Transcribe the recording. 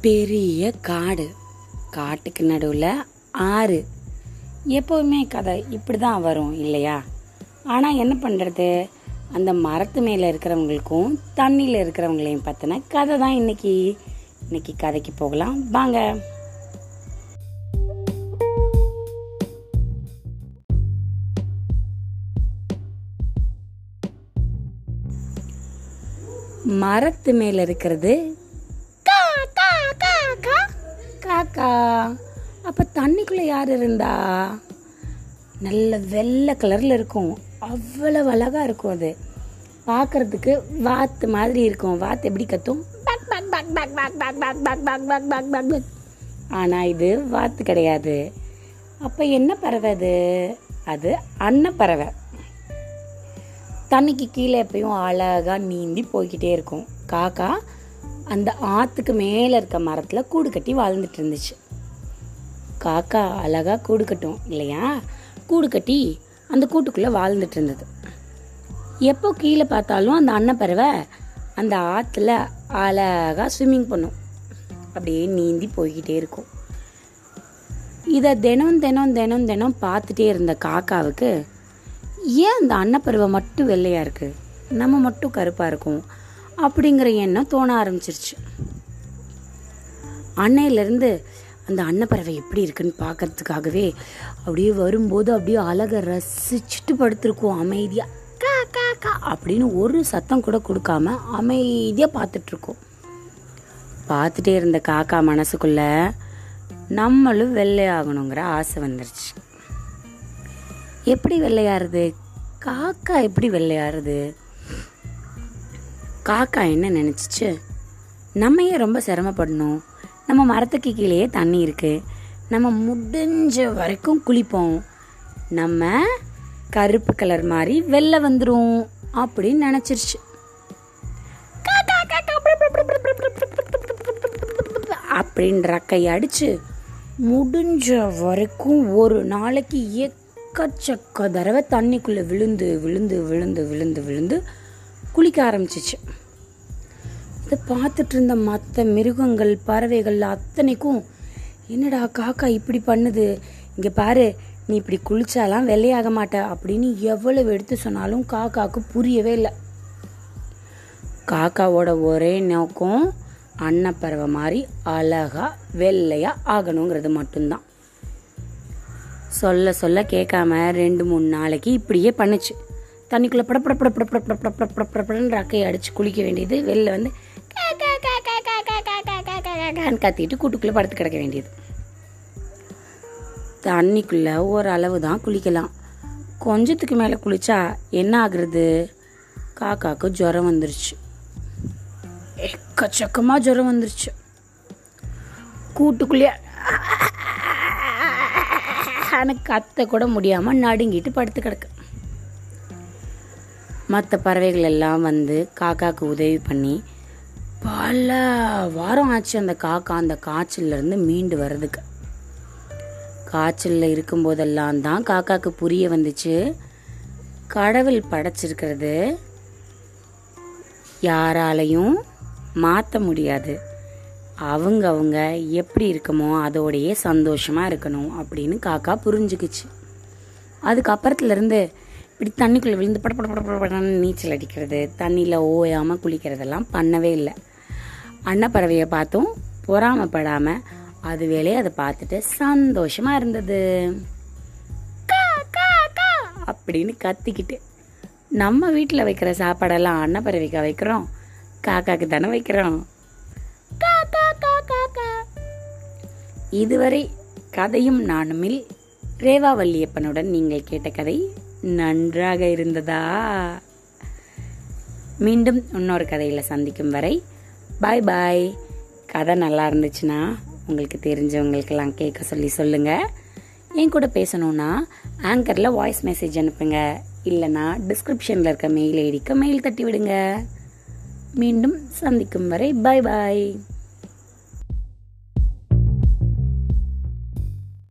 பெரிய காடு. காட்டுக்கு நடுவில் ஆறு. எப்போவுமே கதை இப்படி தான் வரும் இல்லையா? ஆனால் என்ன பண்ணுறது அந்த மரத்து மேலே இருக்கிறவங்களுக்கும் தண்ணியில் இருக்கிறவங்களையும் பார்த்தின கதை தான் இன்னைக்கு. இன்னைக்கு கதைக்கு போகலாம். வாங்க. மரத்து மேலே இருக்கிறது பிளாக்கா அப்போ தண்ணிக்குள்ளே யார் இருந்தா நல்ல வெள்ளை கலரில் இருக்கும் அவ்வளவு அழகாக இருக்கும் அது பார்க்குறதுக்கு வாத்து மாதிரி இருக்கும் வாத்து எப்படி கத்தும் ஆனால் இது வாத்து கிடையாது அப்போ என்ன பறவை அது அது அன்ன பறவை தண்ணிக்கு கீழே எப்பயும் அழகாக நீந்தி போய்கிட்டே இருக்கும் காக்கா அந்த ஆற்றுக்கு மேலே இருக்க மரத்தில் கூடு கட்டி வாழ்ந்துட்டு இருந்துச்சு. காக்கா அழகாக கூடு கட்டும் இல்லையா? கூடு கட்டி அந்த கூட்டுக்குள்ளே வாழ்ந்துட்டு இருந்தது. எப்போ கீழே பார்த்தாலும் அந்த அன்னப்பறவை அந்த ஆற்றுல அழகாக ஸ்விம்மிங் பண்ணும். அப்படியே நீந்தி போய்கிட்டே இருக்கும். இதை தினம் தினம் தினம் தினம் பார்த்துட்டே இருந்த காக்காவுக்கு ஏன் அந்த அன்னப்பருவை மட்டும் வெள்ளையாக இருக்குது நம்ம மட்டும் கருப்பாக இருக்கும். அப்படிங்கிற எண்ணம் தோண ஆரம்பிச்சிருச்சு. அன்னையிலேருந்து அந்த அன்னப்பறவை எப்படி இருக்குன்னு பார்க்கறதுக்காகவே அப்படியே வரும்போது அப்படியே அழகை ரசிச்சுட்டு படுத்திருக்கும். அமைதியாக கா கா கா அப்படின்னு ஒரு சத்தம் கூட கொடுக்காம அமைதியாக பார்த்துட்ருக்கோம். பார்த்துட்டே இருந்த காக்கா மனசுக்குள்ள நம்மளும் வெள்ளையாகணுங்கிற ஆசை வந்துருச்சு. எப்படி வெள்ளையாடுறது காக்கா எப்படி வெள்ளையாடுறது காக்கா என்ன நினச்சிச்சு நம்ம ஏன் ரொம்ப சிரமப்படணும் நம்ம மரத்துக்கு கீழேயே தண்ணி இருக்குது நம்ம முடிஞ்ச வரைக்கும் குளிப்போம் நம்ம கருப்பு கலர் மாதிரி வெளில வந்துடும் அப்படின்னு நினச்சிருச்சு அப்படின்ற கை அடிச்சு முடிஞ்ச வரைக்கும் ஒரு நாளைக்கு எக்கச்சக்க தடவை தண்ணிக்குள்ளே விழுந்து விழுந்து விழுந்து விழுந்து விழுந்து குளிக்க ஆரம்பிச்சிச்சு. இதை பார்த்துட்டு இருந்த மற்ற மிருகங்கள் பறவைகள் அத்தனைக்கும் என்னடா காக்கா இப்படி பண்ணுது? இங்கே பாரு நீ இப்படி குளிச்சாலாம் வெள்ளையாக மாட்ட அப்படின்னு எவ்வளவு எடுத்து சொன்னாலும் காக்காவுக்கு புரியவே இல்லை. காக்காவோட ஒரே நோக்கம் அன்னப்பறவை மாதிரி அழகாக வெள்ளையாக ஆகணுங்கிறது மட்டும்தான். சொல்ல சொல்ல கேட்காம ரெண்டு மூணு நாளைக்கு இப்படியே பண்ணுச்சு. தண்ணிக்குள்ளே படப்பட படப்பட படப்பட படப்பட படப்படப்படன்னு ரக்கையை அடித்து குளிக்க வேண்டியது வெளில வந்து கத்திட்டு கூட்டுக்குள்ளே படுத்து கிடக்க வேண்டியது தண்ணிக்குள்ளே ஓரளவு தான் குளிக்கலாம் கொஞ்சத்துக்கு மேலே குளிச்சா என்ன ஆகுறது காக்காவுக்கு ஜுரம் வந்துருச்சு எக்கச்சக்கமாக ஜுரம் வந்துருச்சு கூட்டுக்குள்ளேயே கத்த கூட முடியாமல் நடுங்கிட்டு படுத்து கிடக்கு மற்ற பறவைகள் எல்லாம் வந்து காக்காக்கு உதவி பண்ணி பல வாரம் ஆச்சு அந்த காக்கா அந்த காய்ச்சல்ல இருந்து மீண்டு வர்றதுக்கு. காய்ச்சலில் இருக்கும்போதெல்லாம் தான் காக்காக்கு புரிய வந்துச்சு. கடவுள் படைச்சிருக்கிறது. யாராலையும் மாற்ற முடியாது. அவங்க அவங்க எப்படி இருக்குமோ அதோடையே சந்தோஷமாக இருக்கணும் அப்படின்னு காக்கா புரிஞ்சுக்குச்சு. அதுக்கப்புறத்துலேருந்து இப்படி தண்ணிக்குள்ளே விழுந்து பட பட பட படன்னு நீச்சல் அடிக்கிறது தண்ணியில் ஓயாமல் குளிக்கிறதெல்லாம் பண்ணவே இல்லை. அன்னப்பறவையை பார்த்தும் பொறாமப்படாமல் அது வேலையை அதை பார்த்துட்டு சந்தோஷமாக இருந்தது. அப்படின்னு கத்திக்கிட்டு. நம்ம வீட்டில் வைக்கிற சாப்பாடெல்லாம் அன்னப்பறவைக்கா வைக்கிறோம் காக்காக்கு தானே வைக்கிறோம். இதுவரை கதையும் நானுமில் ரேவா வள்ளியப்பனுடன் நீங்கள் கேட்ட கதை நன்றாக இருந்ததா? மீண்டும் இன்னொரு கதையில் சந்திக்கும் வரை பாய் பாய் கதை நல்லா இருந்துச்சுன்னா உங்களுக்கு தெரிஞ்சவங்களுக்கெல்லாம் கேட்க சொல்லி சொல்லுங்கள் என் கூட பேசணும்னா ஆங்கரில் வாய்ஸ் மெசேஜ் அனுப்புங்க. இல்லைனா டிஸ்கிரிப்ஷனில் இருக்க மெயில் ஐடிக்கு மெயில் தட்டி விடுங்க மீண்டும் சந்திக்கும் வரை பாய் பாய்